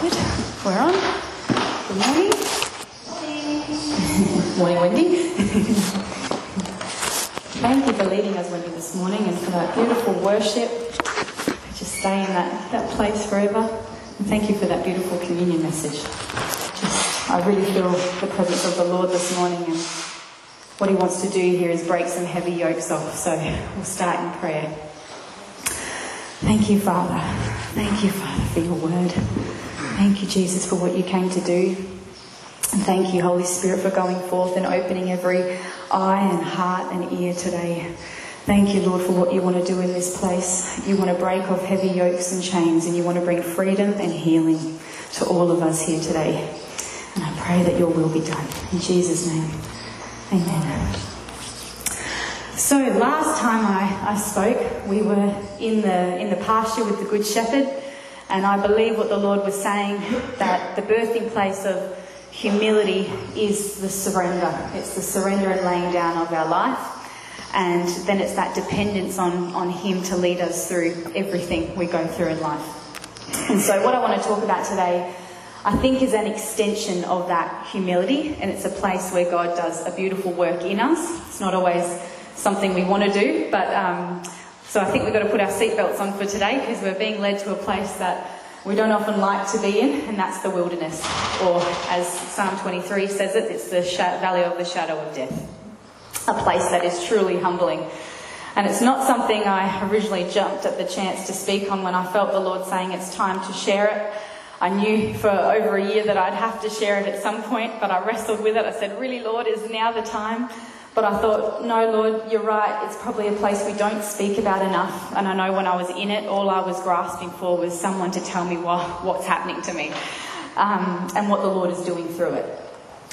Good. We're on. Good morning. morning, Wendy. Thank you for leading us, Wendy, this morning and for that beautiful worship. Just stay in that, that place forever. And thank you for that beautiful communion message. Just, I really feel the presence of the Lord this morning and what he wants to do here is break some heavy yokes off. So we'll start in prayer. Thank you, Father. Thank you, Father, for your word. Thank you, Jesus, for what you came to do. And thank you, Holy Spirit, for going forth and opening every eye and heart and ear today. Thank you, Lord, for what you want to do in this place. You want to break off heavy yokes and chains, and you want to bring freedom and healing to all of us here today. And I pray that your will be done. In Jesus' name, amen. So last time I, I spoke, we were in the, in the pasture with the Good Shepherd, and I believe what the Lord was saying that the birthing place of humility is the surrender. It's the surrender and laying down of our life. And then it's that dependence on, on Him to lead us through everything we go through in life. And so, what I want to talk about today, I think, is an extension of that humility. And it's a place where God does a beautiful work in us. It's not always something we want to do, but um, so I think we've got to put our seatbelts on for today because we're being led to a place that we don't often like to be in, and that's the wilderness. Or, as Psalm 23 says it, it's the valley of the shadow of death. A place that is truly humbling. And it's not something I originally jumped at the chance to speak on when I felt the Lord saying it's time to share it. I knew for over a year that I'd have to share it at some point, but I wrestled with it. I said, Really, Lord, is now the time? But I thought, no, Lord, you're right. It's probably a place we don't speak about enough. And I know when I was in it, all I was grasping for was someone to tell me what, what's happening to me um, and what the Lord is doing through it.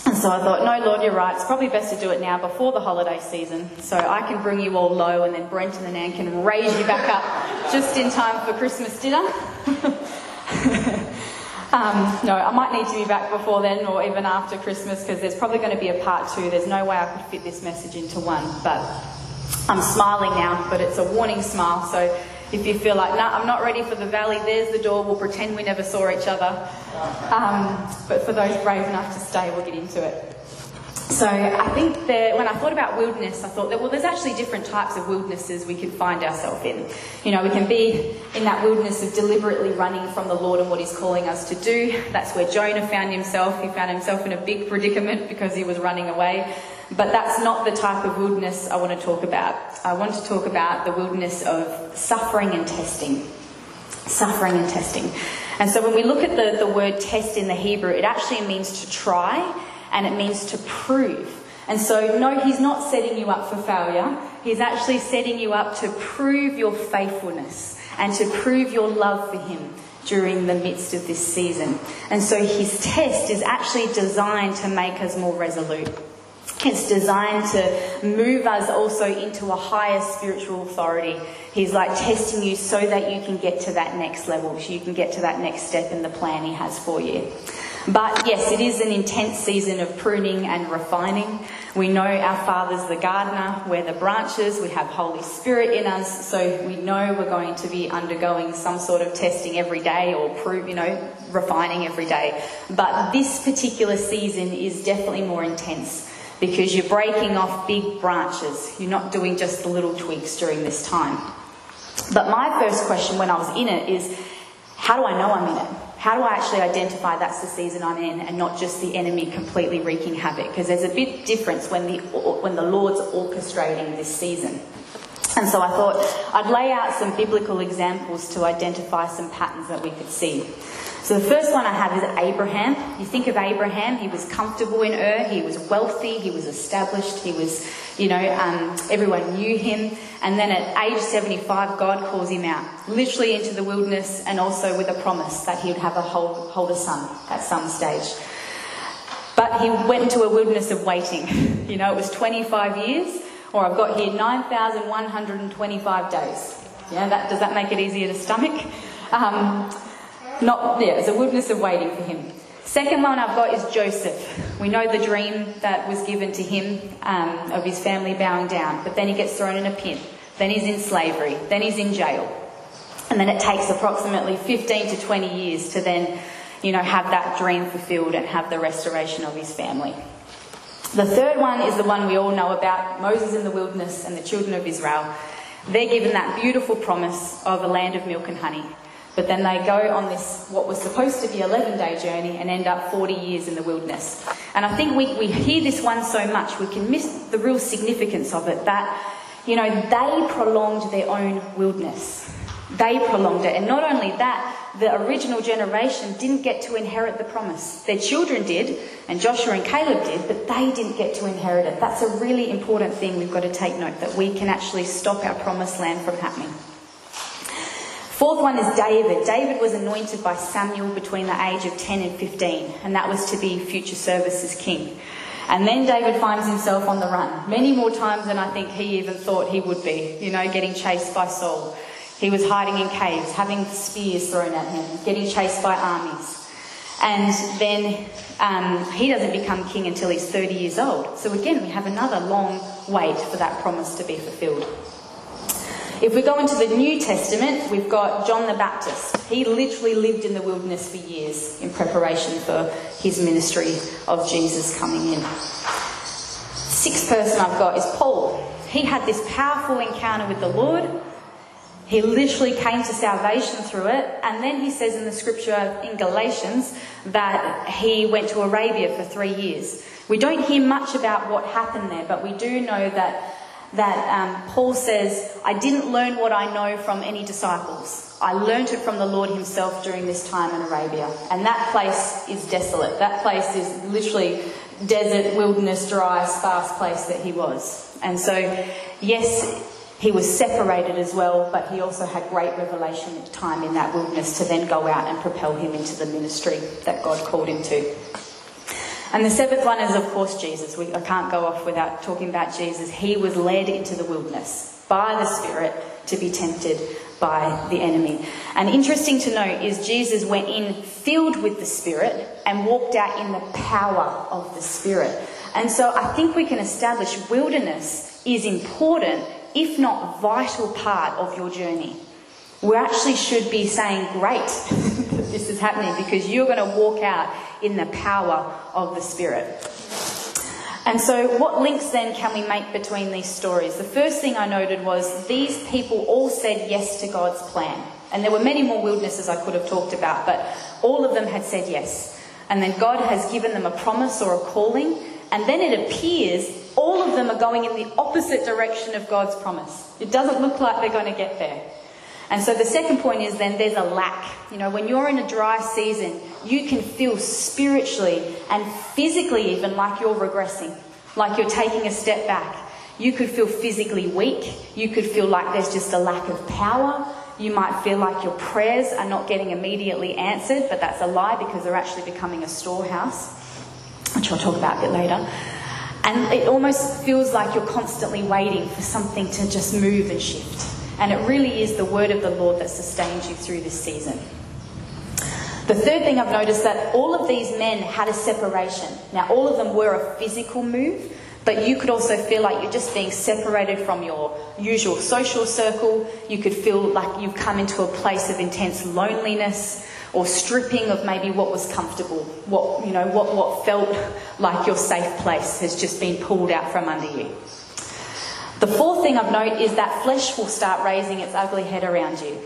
And so I thought, no, Lord, you're right. It's probably best to do it now before the holiday season. So I can bring you all low and then Brent and the Nan can raise you back up just in time for Christmas dinner. Um, no, I might need to be back before then or even after Christmas because there's probably going to be a part two. There's no way I could fit this message into one. But I'm smiling now, but it's a warning smile. So if you feel like, nah, I'm not ready for the valley, there's the door. We'll pretend we never saw each other. Um, but for those brave enough to stay, we'll get into it. So I think that when I thought about wilderness, I thought that, well, there's actually different types of wildernesses we can find ourselves in. You know, we can be in that wilderness of deliberately running from the Lord and what He's calling us to do. That's where Jonah found himself. He found himself in a big predicament because he was running away. But that's not the type of wilderness I want to talk about. I want to talk about the wilderness of suffering and testing. Suffering and testing. And so when we look at the, the word test in the Hebrew, it actually means to try and it means to prove. And so, no, he's not setting you up for failure. He's actually setting you up to prove your faithfulness and to prove your love for him during the midst of this season. And so, his test is actually designed to make us more resolute. It's designed to move us also into a higher spiritual authority. He's like testing you so that you can get to that next level, so you can get to that next step in the plan He has for you. But yes, it is an intense season of pruning and refining. We know our Father's the gardener, we're the branches, we have Holy Spirit in us, so we know we're going to be undergoing some sort of testing every day or prove, you know, refining every day. But this particular season is definitely more intense because you're breaking off big branches. You're not doing just the little tweaks during this time. But my first question when I was in it is, how do I know I'm in it? How do I actually identify that's the season I'm in and not just the enemy completely wreaking havoc? Because there's a big difference when the, when the Lord's orchestrating this season. And so I thought I'd lay out some biblical examples to identify some patterns that we could see. So the first one I have is Abraham. You think of Abraham, he was comfortable in Ur, he was wealthy, he was established, he was, you know, um, everyone knew him. And then at age 75, God calls him out, literally into the wilderness, and also with a promise that he would have a hold, hold a son at some stage. But he went into a wilderness of waiting. You know, it was 25 years, or I've got here 9,125 days. Yeah, that, does that make it easier to stomach? Um, not, yeah, there's a wilderness of waiting for him. Second one I've got is Joseph. We know the dream that was given to him um, of his family bowing down, but then he gets thrown in a pit. Then he's in slavery. Then he's in jail. And then it takes approximately 15 to 20 years to then you know, have that dream fulfilled and have the restoration of his family. The third one is the one we all know about Moses in the wilderness and the children of Israel. They're given that beautiful promise of a land of milk and honey. But then they go on this, what was supposed to be 11 day journey and end up 40 years in the wilderness. And I think we, we hear this one so much, we can miss the real significance of it that, you know, they prolonged their own wilderness. They prolonged it. And not only that, the original generation didn't get to inherit the promise. Their children did, and Joshua and Caleb did, but they didn't get to inherit it. That's a really important thing we've got to take note that we can actually stop our promised land from happening. Fourth one is David. David was anointed by Samuel between the age of 10 and 15, and that was to be future service as king. And then David finds himself on the run, many more times than I think he even thought he would be, you know, getting chased by Saul. He was hiding in caves, having spears thrown at him, getting chased by armies. And then um, he doesn't become king until he's 30 years old. So again, we have another long wait for that promise to be fulfilled. If we go into the New Testament, we've got John the Baptist. He literally lived in the wilderness for years in preparation for his ministry of Jesus coming in. Sixth person I've got is Paul. He had this powerful encounter with the Lord he literally came to salvation through it. And then he says in the scripture in Galatians that he went to Arabia for three years. We don't hear much about what happened there, but we do know that, that um, Paul says, I didn't learn what I know from any disciples. I learned it from the Lord himself during this time in Arabia. And that place is desolate. That place is literally desert, wilderness, dry, sparse place that he was. And so, yes, he was separated as well, but he also had great revelation time in that wilderness to then go out and propel him into the ministry that God called him to. And the seventh one is, of course, Jesus. We, I can't go off without talking about Jesus. He was led into the wilderness by the Spirit to be tempted by the enemy. And interesting to note is Jesus went in filled with the Spirit and walked out in the power of the Spirit. And so I think we can establish wilderness is important if not vital part of your journey. We actually should be saying, Great this is happening because you're going to walk out in the power of the Spirit. And so, what links then can we make between these stories? The first thing I noted was these people all said yes to God's plan. And there were many more wildernesses I could have talked about, but all of them had said yes. And then God has given them a promise or a calling, and then it appears all of them are going in the opposite direction of God's promise. It doesn't look like they're going to get there. And so the second point is then there's a lack. You know, when you're in a dry season, you can feel spiritually and physically even like you're regressing, like you're taking a step back. You could feel physically weak. You could feel like there's just a lack of power. You might feel like your prayers are not getting immediately answered, but that's a lie because they're actually becoming a storehouse, which I'll talk about a bit later. And it almost feels like you're constantly waiting for something to just move and shift. And it really is the word of the Lord that sustains you through this season. The third thing I've noticed that all of these men had a separation. Now, all of them were a physical move, but you could also feel like you're just being separated from your usual social circle. You could feel like you've come into a place of intense loneliness or stripping of maybe what was comfortable, what, you know, what, what felt like your safe place has just been pulled out from under you. The fourth thing I've is that flesh will start raising its ugly head around you.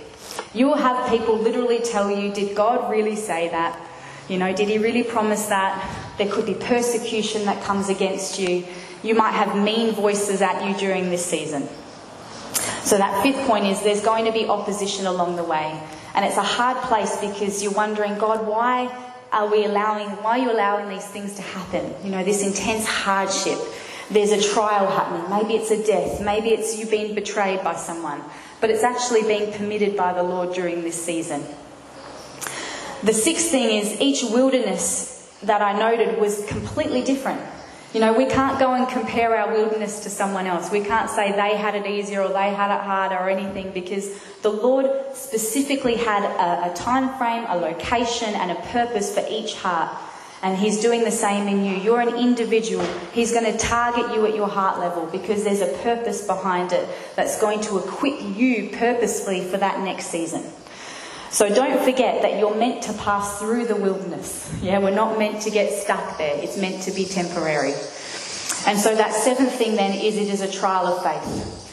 You will have people literally tell you, Did God really say that? You know, did He really promise that? There could be persecution that comes against you. You might have mean voices at you during this season. So, that fifth point is there's going to be opposition along the way. And it's a hard place because you're wondering, God, why are we allowing, why are you allowing these things to happen? You know, this intense hardship. There's a trial happening. Maybe it's a death. Maybe it's you've been betrayed by someone. But it's actually being permitted by the Lord during this season. The sixth thing is each wilderness that I noted was completely different. You know, we can't go and compare our wilderness to someone else. We can't say they had it easier or they had it harder or anything because the Lord specifically had a, a time frame, a location, and a purpose for each heart. And He's doing the same in you. You're an individual. He's going to target you at your heart level because there's a purpose behind it that's going to equip you purposefully for that next season. So don't forget that you're meant to pass through the wilderness. Yeah, we're not meant to get stuck there. It's meant to be temporary. And so that seventh thing then is it is a trial of faith.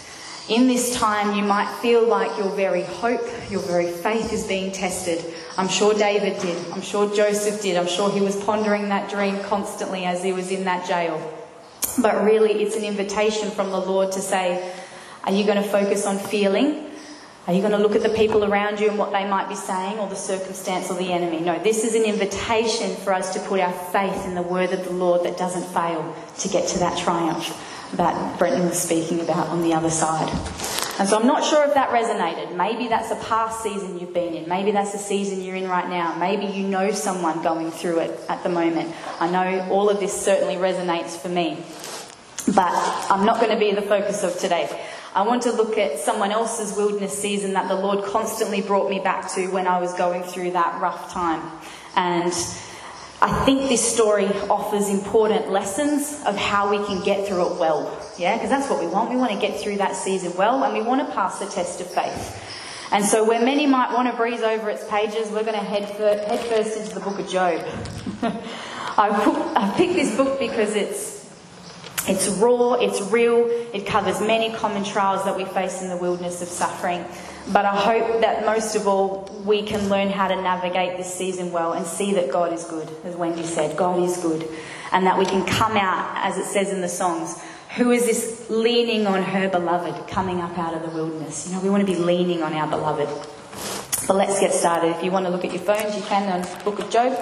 In this time, you might feel like your very hope, your very faith is being tested. I'm sure David did. I'm sure Joseph did. I'm sure he was pondering that dream constantly as he was in that jail. But really, it's an invitation from the Lord to say, Are you going to focus on feeling? Are you going to look at the people around you and what they might be saying, or the circumstance or the enemy? No, this is an invitation for us to put our faith in the word of the Lord that doesn't fail to get to that triumph that Brenton was speaking about on the other side. And so I'm not sure if that resonated. Maybe that's a past season you've been in. Maybe that's a season you're in right now. Maybe you know someone going through it at the moment. I know all of this certainly resonates for me. But I'm not going to be the focus of today. I want to look at someone else's wilderness season that the Lord constantly brought me back to when I was going through that rough time. And I think this story offers important lessons of how we can get through it well. Yeah, because that's what we want. We want to get through that season well and we want to pass the test of faith. And so, where many might want to breeze over its pages, we're going to head, for, head first into the book of Job. I, put, I picked this book because it's it's raw, it's real, it covers many common trials that we face in the wilderness of suffering. But I hope that most of all, we can learn how to navigate this season well and see that God is good, as Wendy said, God is good. And that we can come out, as it says in the songs, who is this leaning on her beloved coming up out of the wilderness? You know, we want to be leaning on our beloved. But let's get started. If you want to look at your phones, you can on the book of Job.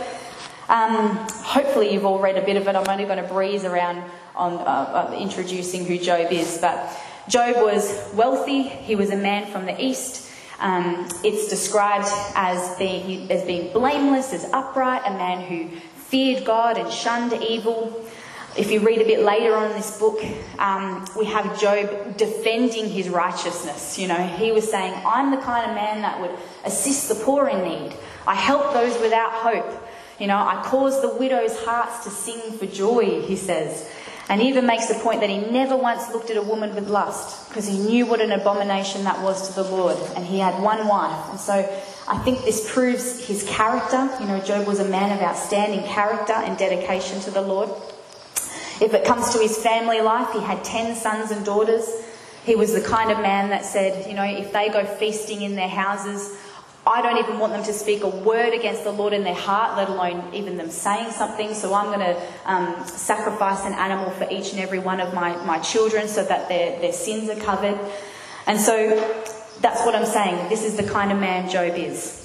Um, hopefully, you've all read a bit of it. I'm only going to breeze around on uh, uh, introducing who Job is. But Job was wealthy, he was a man from the east. Um, it's described as being, as being blameless, as upright, a man who feared God and shunned evil. If you read a bit later on in this book, um, we have Job defending his righteousness. You know, he was saying, I'm the kind of man that would assist the poor in need. I help those without hope. You know, I cause the widow's hearts to sing for joy, he says. And he even makes the point that he never once looked at a woman with lust because he knew what an abomination that was to the Lord. And he had one wife. And so I think this proves his character. You know, Job was a man of outstanding character and dedication to the Lord. If it comes to his family life, he had 10 sons and daughters. He was the kind of man that said, you know, if they go feasting in their houses, I don't even want them to speak a word against the Lord in their heart, let alone even them saying something. So I'm going to um, sacrifice an animal for each and every one of my, my children so that their, their sins are covered. And so that's what I'm saying. This is the kind of man Job is.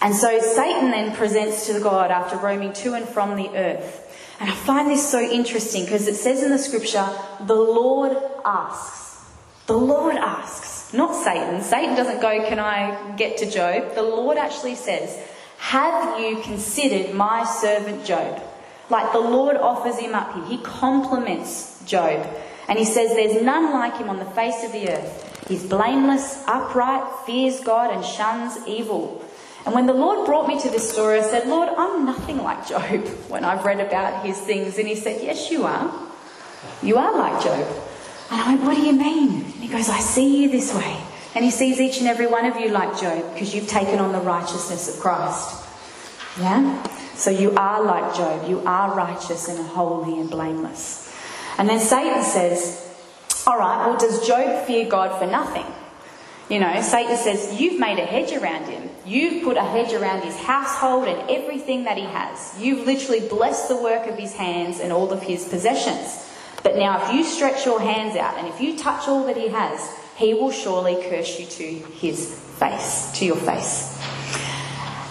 And so Satan then presents to God after roaming to and from the earth. And I find this so interesting because it says in the scripture, the Lord asks. The Lord asks. Not Satan. Satan doesn't go, Can I get to Job? The Lord actually says, Have you considered my servant Job? Like the Lord offers him up here. He compliments Job. And he says, There's none like him on the face of the earth. He's blameless, upright, fears God, and shuns evil. And when the Lord brought me to this story, I said, Lord, I'm nothing like Job when I've read about his things. And he said, Yes, you are. You are like Job. And I went, What do you mean? And he goes, I see you this way. And he sees each and every one of you like Job because you've taken on the righteousness of Christ. Yeah? So you are like Job. You are righteous and holy and blameless. And then Satan says, All right, well, does Job fear God for nothing? You know, Satan says, You've made a hedge around him. You've put a hedge around his household and everything that he has. You've literally blessed the work of his hands and all of his possessions. But now, if you stretch your hands out and if you touch all that he has, he will surely curse you to his face, to your face.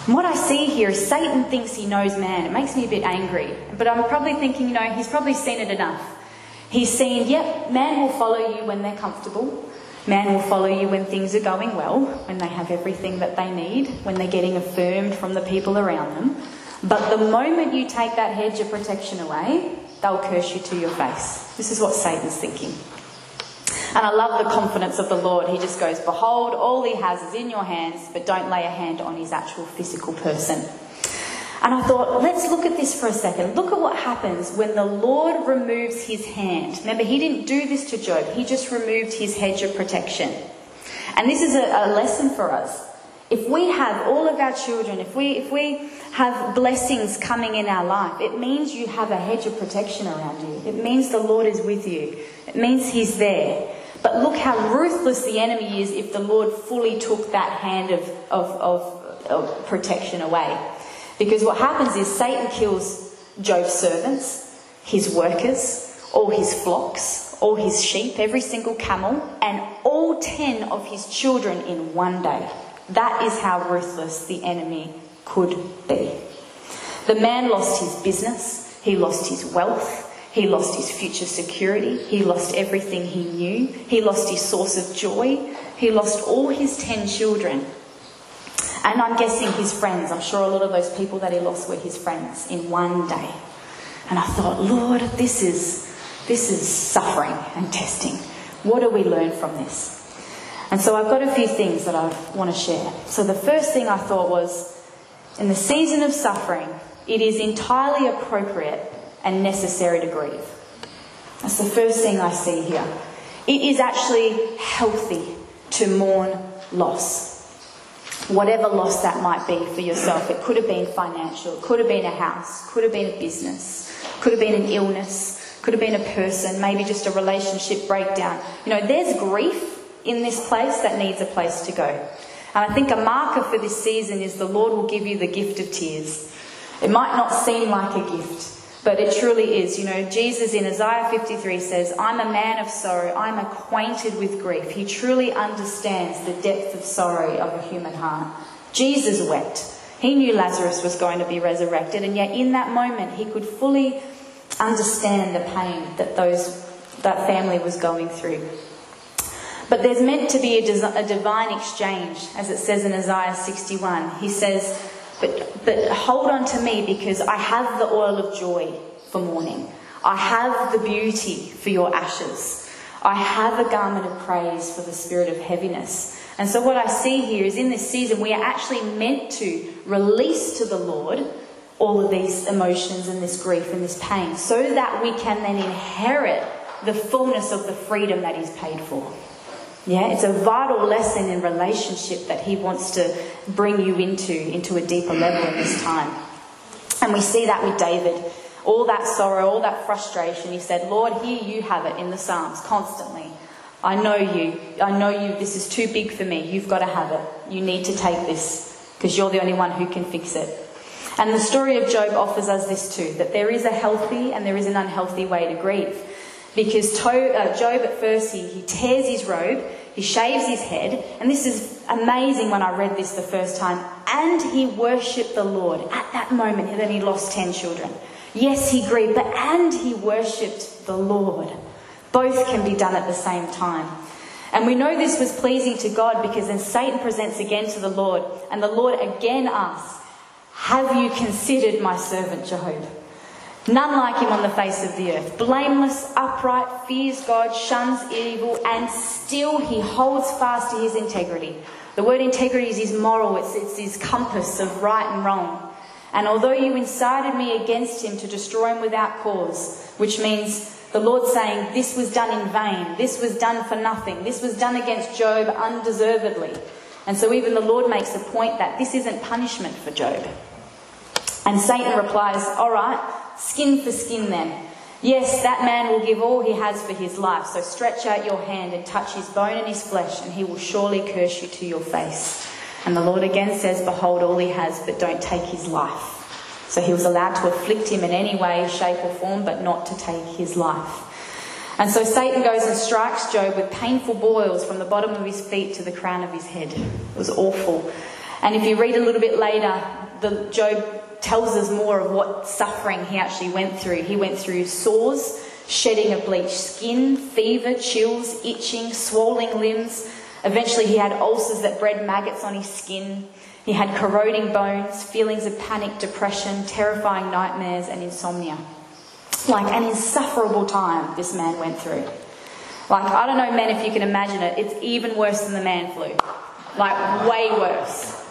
And what I see here is Satan thinks he knows man. It makes me a bit angry. But I'm probably thinking, you know, he's probably seen it enough. He's seen, yep, man will follow you when they're comfortable. Man will follow you when things are going well, when they have everything that they need, when they're getting affirmed from the people around them. But the moment you take that hedge of protection away, they'll curse you to your face. This is what Satan's thinking. And I love the confidence of the Lord. He just goes, Behold, all he has is in your hands, but don't lay a hand on his actual physical person. And I thought, let's look at this for a second. Look at what happens when the Lord removes his hand. Remember, he didn't do this to Job, he just removed his hedge of protection. And this is a, a lesson for us. If we have all of our children, if we, if we have blessings coming in our life, it means you have a hedge of protection around you. It means the Lord is with you. It means He's there. But look how ruthless the enemy is if the Lord fully took that hand of, of, of, of protection away. Because what happens is Satan kills Job's servants, his workers, all his flocks, all his sheep, every single camel, and all ten of his children in one day. That is how ruthless the enemy could be. The man lost his business, he lost his wealth, he lost his future security. He lost everything he knew. He lost his source of joy. He lost all his ten children. And I'm guessing his friends. I'm sure a lot of those people that he lost were his friends in one day. And I thought, Lord, this is, this is suffering and testing. What do we learn from this? And so I've got a few things that I want to share. So the first thing I thought was, in the season of suffering, it is entirely appropriate and necessary to grieve. That's the first thing I see here. It is actually healthy to mourn loss. Whatever loss that might be for yourself. It could have been financial, it could have been a house, could have been a business, could have been an illness, could have been a person, maybe just a relationship breakdown. You know, there's grief in this place that needs a place to go. And I think a marker for this season is the Lord will give you the gift of tears. It might not seem like a gift, but it truly is. You know, Jesus in Isaiah 53 says, I'm a man of sorrow. I'm acquainted with grief. He truly understands the depth of sorrow of a human heart. Jesus wept. He knew Lazarus was going to be resurrected, and yet in that moment, he could fully understand the pain that those that family was going through. But there's meant to be a, a divine exchange, as it says in Isaiah 61. He says, but, but hold on to me because I have the oil of joy for mourning. I have the beauty for your ashes. I have a garment of praise for the spirit of heaviness. And so, what I see here is in this season, we are actually meant to release to the Lord all of these emotions and this grief and this pain so that we can then inherit the fullness of the freedom that He's paid for. Yeah, it's a vital lesson in relationship that he wants to bring you into, into a deeper level in this time. And we see that with David. All that sorrow, all that frustration. He said, Lord, here you have it in the Psalms constantly. I know you. I know you. This is too big for me. You've got to have it. You need to take this because you're the only one who can fix it. And the story of Job offers us this too that there is a healthy and there is an unhealthy way to grieve. Because uh, Job at first, he, he tears his robe, he shaves his head, and this is amazing when I read this the first time. And he worshipped the Lord at that moment, and then he lost 10 children. Yes, he grieved, but and he worshipped the Lord. Both can be done at the same time. And we know this was pleasing to God because then Satan presents again to the Lord, and the Lord again asks, Have you considered my servant Job? None like him on the face of the earth. Blameless, upright, fears God, shuns evil, and still he holds fast to his integrity. The word integrity is his moral, it's, it's his compass of right and wrong. And although you incited me against him to destroy him without cause, which means the Lord saying, This was done in vain, this was done for nothing, this was done against Job undeservedly. And so even the Lord makes a point that this isn't punishment for Job. And Satan replies, All right, Skin for skin, then. Yes, that man will give all he has for his life. So stretch out your hand and touch his bone and his flesh, and he will surely curse you to your face. And the Lord again says, Behold all he has, but don't take his life. So he was allowed to afflict him in any way, shape, or form, but not to take his life. And so Satan goes and strikes Job with painful boils from the bottom of his feet to the crown of his head. It was awful. And if you read a little bit later, the Job tells us more of what suffering he actually went through. He went through sores, shedding of bleached skin, fever, chills, itching, swollen limbs. Eventually, he had ulcers that bred maggots on his skin. He had corroding bones, feelings of panic, depression, terrifying nightmares, and insomnia. Like an insufferable time this man went through. Like, I don't know, men, if you can imagine it, it's even worse than the man flu. Like, way worse.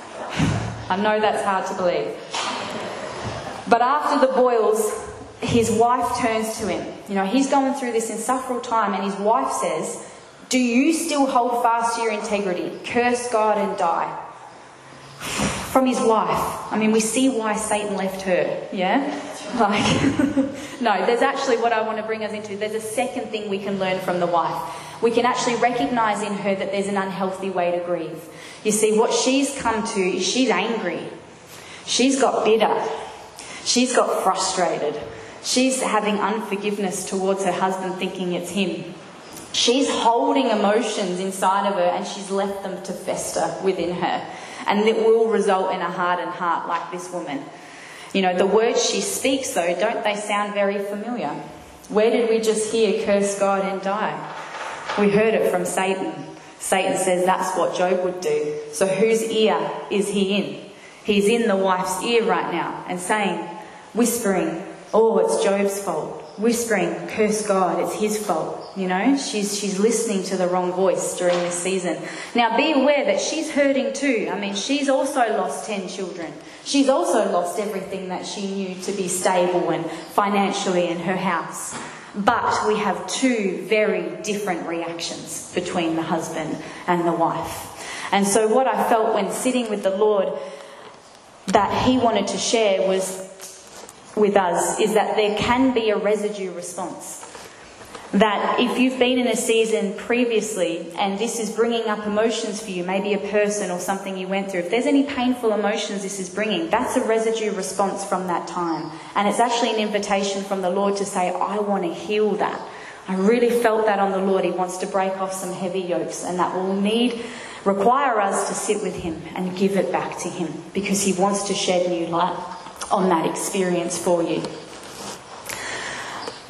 I know that's hard to believe. But after the boils, his wife turns to him. You know, he's going through this insufferable time, and his wife says, Do you still hold fast to your integrity? Curse God and die. from his wife. I mean, we see why Satan left her, yeah? Like, no, there's actually what I want to bring us into. There's a second thing we can learn from the wife. We can actually recognize in her that there's an unhealthy way to grieve. You see, what she's come to is she's angry. She's got bitter. She's got frustrated. She's having unforgiveness towards her husband, thinking it's him. She's holding emotions inside of her and she's left them to fester within her. And it will result in a hardened heart like this woman. You know, the words she speaks, though, don't they sound very familiar? Where did we just hear curse God and die? We heard it from Satan. Satan says that's what Job would do. So whose ear is he in? He's in the wife's ear right now and saying, whispering, oh, it's Job's fault. Whispering, curse God, it's his fault. You know, she's, she's listening to the wrong voice during this season. Now be aware that she's hurting too. I mean, she's also lost 10 children. She's also lost everything that she knew to be stable and financially in her house. But we have two very different reactions between the husband and the wife. And so, what I felt when sitting with the Lord that He wanted to share was with us is that there can be a residue response that if you've been in a season previously and this is bringing up emotions for you, maybe a person or something you went through, if there's any painful emotions this is bringing, that's a residue response from that time. And it's actually an invitation from the Lord to say, I want to heal that. I really felt that on the Lord. He wants to break off some heavy yokes, and that will need, require us to sit with Him and give it back to Him because He wants to shed new light on that experience for you.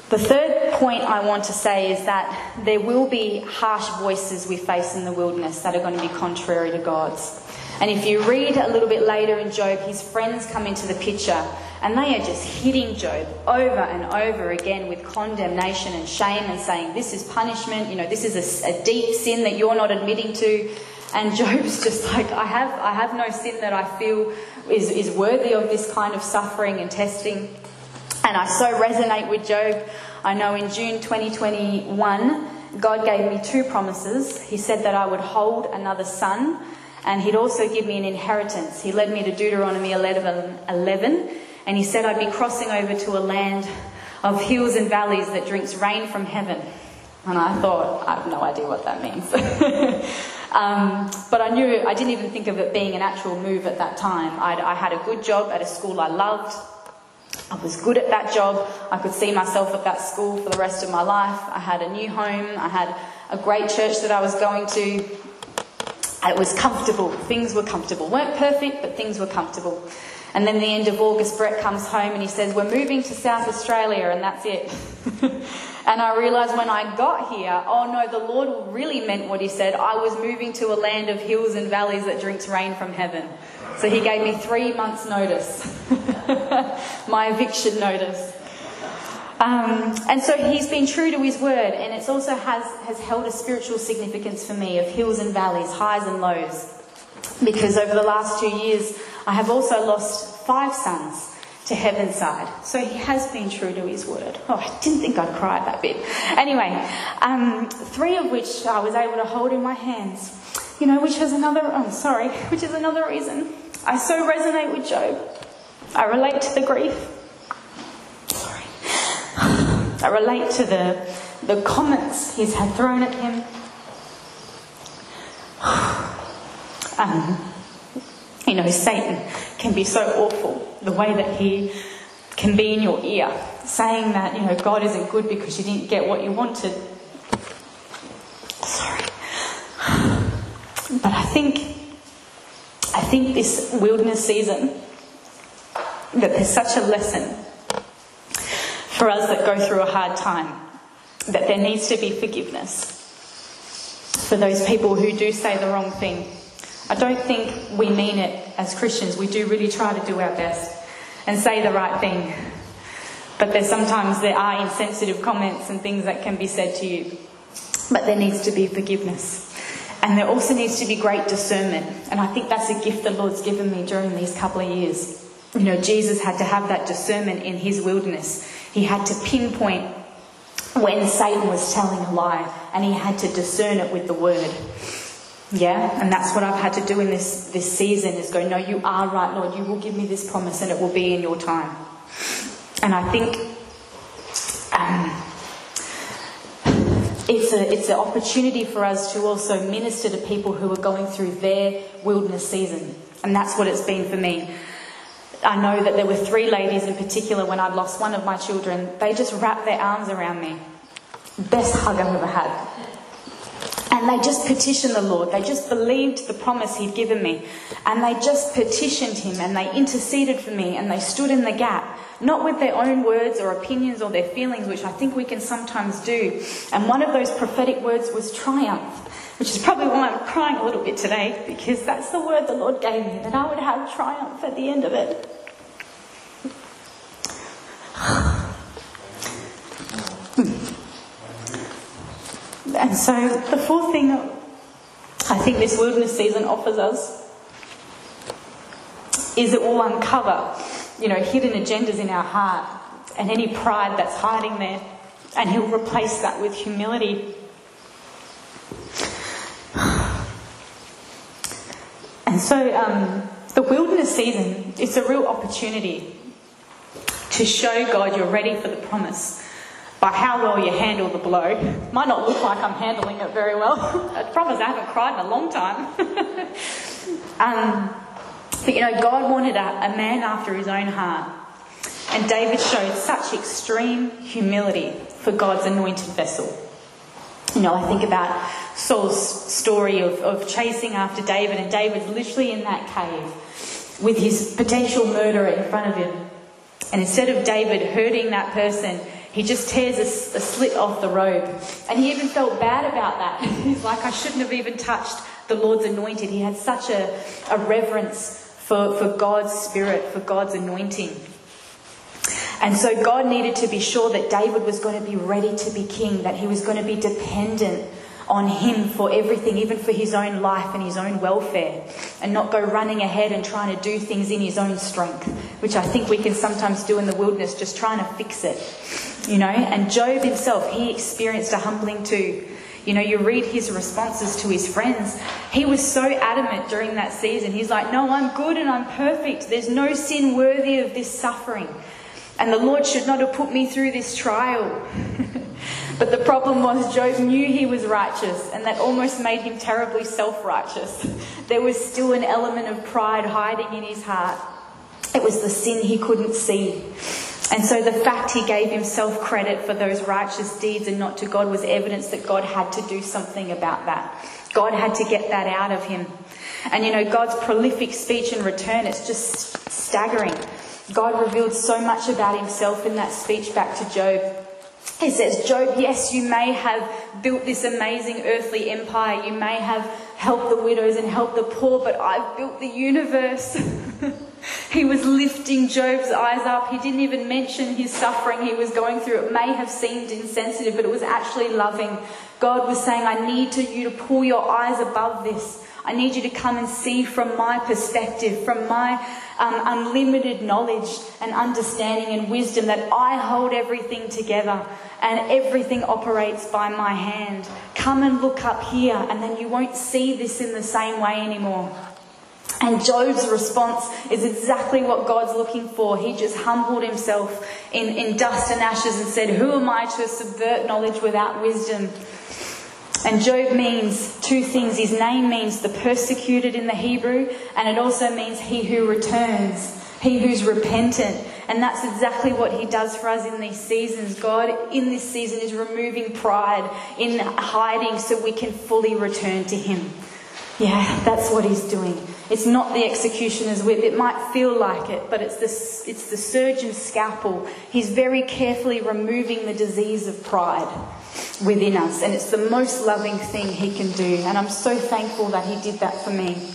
The third point I want to say is that there will be harsh voices we face in the wilderness that are going to be contrary to God's. And if you read a little bit later in Job, his friends come into the picture and they are just hitting Job over and over again with condemnation and shame and saying, This is punishment, you know, this is a, a deep sin that you're not admitting to. And Job's just like, I have, I have no sin that I feel is, is worthy of this kind of suffering and testing. And I so resonate with Job. I know in June 2021, God gave me two promises. He said that I would hold another son, and He'd also give me an inheritance. He led me to Deuteronomy 11, 11 and He said I'd be crossing over to a land of hills and valleys that drinks rain from heaven. And I thought, I have no idea what that means. um, but I knew, I didn't even think of it being an actual move at that time. I'd, I had a good job at a school I loved. I was good at that job. I could see myself at that school for the rest of my life. I had a new home. I had a great church that I was going to. It was comfortable. Things were comfortable. weren't perfect, but things were comfortable. And then the end of August, Brett comes home and he says, We're moving to South Australia, and that's it. and I realised when I got here, oh no, the Lord really meant what he said. I was moving to a land of hills and valleys that drinks rain from heaven. So he gave me three months' notice, my eviction notice. Um, and so he's been true to his word, and it also has, has held a spiritual significance for me of hills and valleys, highs and lows. Because over the last two years, I have also lost five sons to heaven's side. So he has been true to his word. Oh, I didn't think I'd cry that bit. Anyway, um, three of which I was able to hold in my hands. You know, which is another, oh, sorry, which is another reason I so resonate with Job. I relate to the grief. Sorry. I relate to the, the comments he's had thrown at him. Um, you know, Satan can be so awful. The way that he can be in your ear, saying that, you know, God isn't good because you didn't get what you wanted. Sorry. But I think I think this wilderness season, that there's such a lesson for us that go through a hard time, that there needs to be forgiveness for those people who do say the wrong thing. I don't think we mean it as Christians. We do really try to do our best and say the right thing. But there's sometimes there are insensitive comments and things that can be said to you. But there needs to be forgiveness. And there also needs to be great discernment. And I think that's a gift the Lord's given me during these couple of years. You know, Jesus had to have that discernment in his wilderness. He had to pinpoint when Satan was telling a lie, and he had to discern it with the word. Yeah, and that's what I've had to do in this, this season is go, no, you are right, Lord. You will give me this promise and it will be in your time. And I think um, it's, a, it's an opportunity for us to also minister to people who are going through their wilderness season. And that's what it's been for me. I know that there were three ladies in particular when I'd lost one of my children. They just wrapped their arms around me. Best hug I've ever had. And they just petitioned the Lord. They just believed the promise He'd given me. And they just petitioned Him and they interceded for me and they stood in the gap, not with their own words or opinions or their feelings, which I think we can sometimes do. And one of those prophetic words was triumph which is probably why I'm crying a little bit today, because that's the word the Lord gave me, that I would have triumph at the end of it. Hmm. And so, the fourth thing that I think this wilderness season offers us is it will uncover, you know, hidden agendas in our heart and any pride that's hiding there, and He'll replace that with humility. And so, um, the wilderness season, it's a real opportunity to show God you're ready for the promise by how well you handle the blow. Might not look like I'm handling it very well. I promise I haven't cried in a long time. um, but you know, God wanted a, a man after his own heart. And David showed such extreme humility for God's anointed vessel. You know, I think about Saul's story of, of chasing after David, and David's literally in that cave with his potential murderer in front of him. And instead of David hurting that person, he just tears a, a, slit off the robe. And he even felt bad about that. He's like, I shouldn't have even touched the Lord's anointed. He had such a, a reverence for, for God's spirit, for God's anointing. And so God needed to be sure that David was going to be ready to be king, that he was going to be dependent on him for everything, even for his own life and his own welfare, and not go running ahead and trying to do things in his own strength, which I think we can sometimes do in the wilderness, just trying to fix it. You know, and Job himself, he experienced a humbling too. You know, you read his responses to his friends. He was so adamant during that season. He's like, No, I'm good and I'm perfect. There's no sin worthy of this suffering. And the Lord should not have put me through this trial. but the problem was, Job knew he was righteous, and that almost made him terribly self righteous. There was still an element of pride hiding in his heart. It was the sin he couldn't see. And so the fact he gave himself credit for those righteous deeds and not to God was evidence that God had to do something about that. God had to get that out of him. And you know, God's prolific speech in return, it's just staggering. God revealed so much about himself in that speech back to Job. He says, Job, yes, you may have built this amazing earthly empire. You may have helped the widows and helped the poor, but I've built the universe. He was lifting Job's eyes up. He didn't even mention his suffering he was going through. It may have seemed insensitive, but it was actually loving. God was saying, I need to, you to pull your eyes above this. I need you to come and see from my perspective, from my um, unlimited knowledge and understanding and wisdom that I hold everything together and everything operates by my hand. Come and look up here, and then you won't see this in the same way anymore. And Job's response is exactly what God's looking for. He just humbled himself in, in dust and ashes and said, Who am I to subvert knowledge without wisdom? And Job means two things. His name means the persecuted in the Hebrew, and it also means he who returns, he who's repentant. And that's exactly what he does for us in these seasons. God, in this season, is removing pride in hiding so we can fully return to him. Yeah, that's what he's doing. It's not the executioner's whip. It might feel like it, but it's the, it's the surgeon's scalpel. He's very carefully removing the disease of pride within us, and it's the most loving thing he can do. And I'm so thankful that he did that for me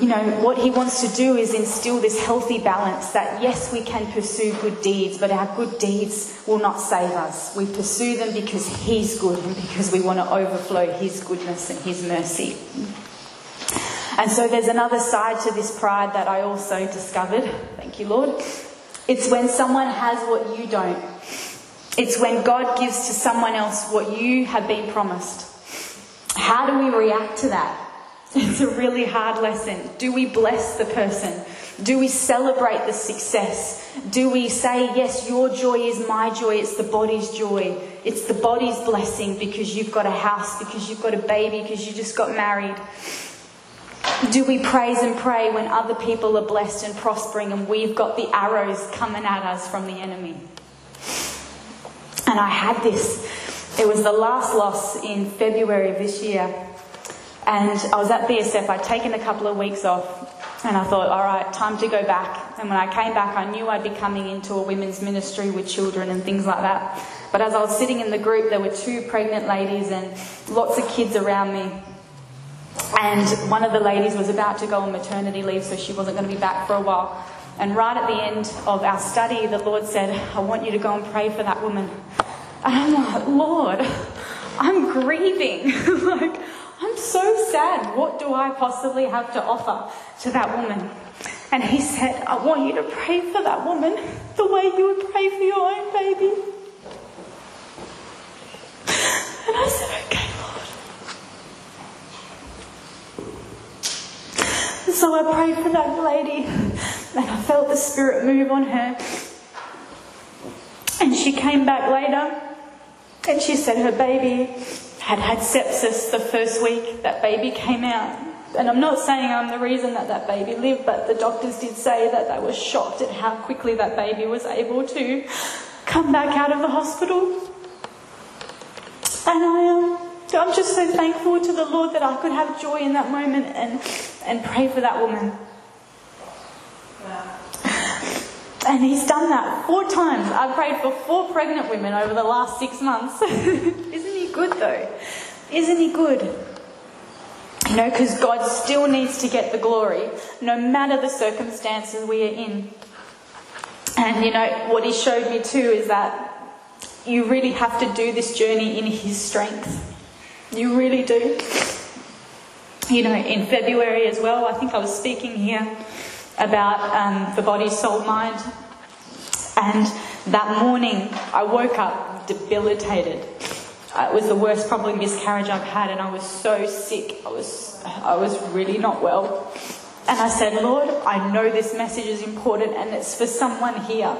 you know, what he wants to do is instill this healthy balance that yes, we can pursue good deeds, but our good deeds will not save us. We pursue them because he's good and because we want to overflow his goodness and his mercy. And so there's another side to this pride that I also discovered. Thank you, Lord. It's when someone has what you don't. It's when God gives to someone else what you have been promised. How do we react to that? It's a really hard lesson. Do we bless the person? Do we celebrate the success? Do we say, Yes, your joy is my joy, it's the body's joy, it's the body's blessing because you've got a house, because you've got a baby, because you just got married? Do we praise and pray when other people are blessed and prospering and we've got the arrows coming at us from the enemy? And I had this. It was the last loss in February of this year. And I was at BSF, I'd taken a couple of weeks off, and I thought, all right, time to go back. And when I came back, I knew I'd be coming into a women's ministry with children and things like that. But as I was sitting in the group, there were two pregnant ladies and lots of kids around me. And one of the ladies was about to go on maternity leave, so she wasn't going to be back for a while. And right at the end of our study, the Lord said, I want you to go and pray for that woman. And I'm like, Lord, I'm grieving. like, I'm so sad. What do I possibly have to offer to that woman? And he said, I want you to pray for that woman the way you would pray for your own baby. And I said, okay, Lord. So I prayed for that lady and I felt the Spirit move on her. And she came back later and she said her baby had had sepsis the first week that baby came out. And I'm not saying I'm the reason that that baby lived, but the doctors did say that they were shocked at how quickly that baby was able to come back out of the hospital. And I am. Um, I'm just so thankful to the Lord that I could have joy in that moment and, and pray for that woman. And he's done that four times. I've prayed for four pregnant women over the last six months. Isn't he good though? Isn't he good? You know, because God still needs to get the glory, no matter the circumstances we are in. And you know, what he showed me too is that you really have to do this journey in his strength. You really do. You know, in February as well, I think I was speaking here about um, the body, soul, mind. And that morning, I woke up debilitated. It was the worst probably miscarriage I've had, and I was so sick. I was, I was really not well. And I said, Lord, I know this message is important and it's for someone here.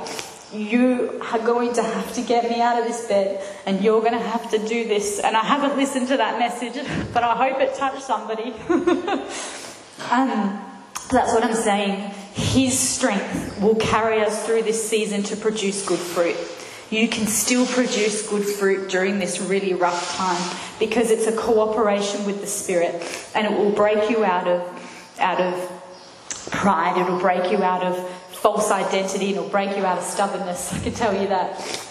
You are going to have to get me out of this bed and you're going to have to do this. And I haven't listened to that message, but I hope it touched somebody. um, that's what I'm saying. His strength will carry us through this season to produce good fruit you can still produce good fruit during this really rough time because it's a cooperation with the Spirit and it will break you out of, out of pride, it'll break you out of false identity, it'll break you out of stubbornness, I can tell you that.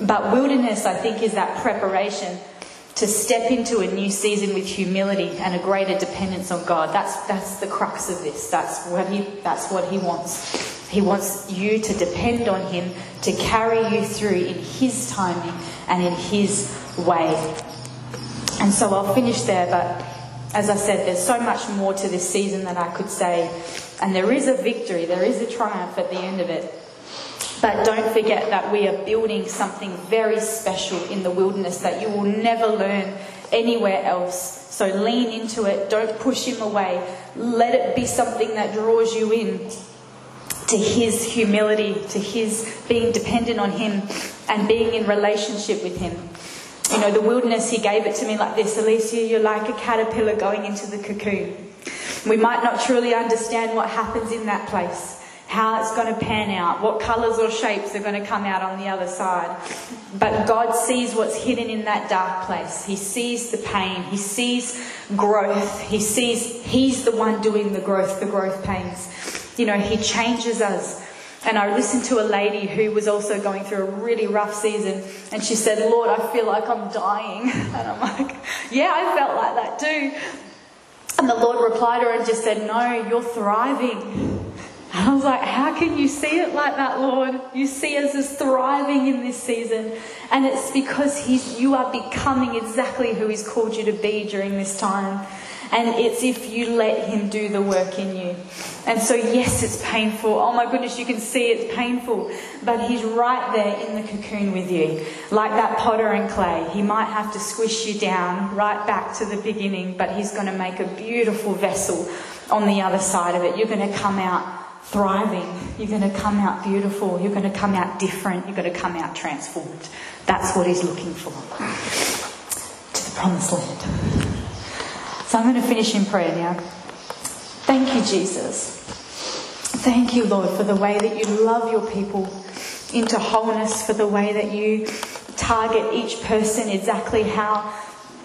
But wilderness, I think, is that preparation to step into a new season with humility and a greater dependence on God. That's, that's the crux of this. That's what, he, that's what He wants. He wants you to depend on Him to carry you through in His timing and in His way. And so I'll finish there, but as I said, there's so much more to this season that I could say. And there is a victory, there is a triumph at the end of it. But don't forget that we are building something very special in the wilderness that you will never learn anywhere else. So lean into it, don't push him away. Let it be something that draws you in to his humility, to his being dependent on him and being in relationship with him. You know, the wilderness, he gave it to me like this Alicia, you're like a caterpillar going into the cocoon. We might not truly understand what happens in that place, how it's going to pan out, what colours or shapes are going to come out on the other side. But God sees what's hidden in that dark place. He sees the pain, He sees growth, He sees He's the one doing the growth, the growth pains you know, He changes us. And I listened to a lady who was also going through a really rough season, and she said, Lord, I feel like I'm dying. And I'm like, Yeah, I felt like that too. And the Lord replied to her and just said, No, you're thriving. And I was like, How can you see it like that, Lord? You see us as thriving in this season. And it's because he's, you are becoming exactly who He's called you to be during this time. And it's if you let Him do the work in you. And so, yes, it's painful. Oh my goodness, you can see it's painful. But He's right there in the cocoon with you. Like that potter and clay. He might have to squish you down right back to the beginning, but He's going to make a beautiful vessel on the other side of it. You're going to come out thriving. You're going to come out beautiful. You're going to come out different. You're going to come out transformed. That's what He's looking for. To the promised land. So I'm going to finish in prayer now. Thank you, Jesus. Thank you, Lord, for the way that you love your people into wholeness, for the way that you target each person exactly how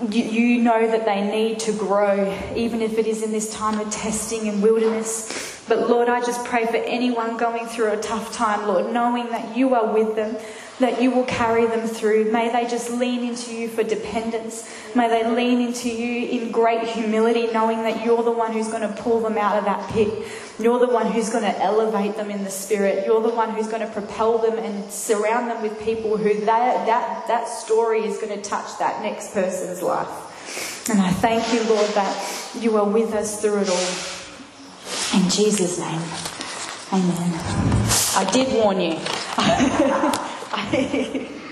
you, know that they need to grow, even if it is in this time of testing and wilderness. But Lord, I just pray for anyone going through a tough time, Lord, knowing that you are with them, that you will carry them through. May they just lean into you for dependence. May they lean into you in great humility, knowing that you're the one who's going to pull them out of that pit. You're the one who's going to elevate them in the spirit. You're the one who's going to propel them and surround them with people who that, that, that story is going to touch that next person's life. And I thank you, Lord, that you are with us through it all. In Jesus' name, amen. I did warn you.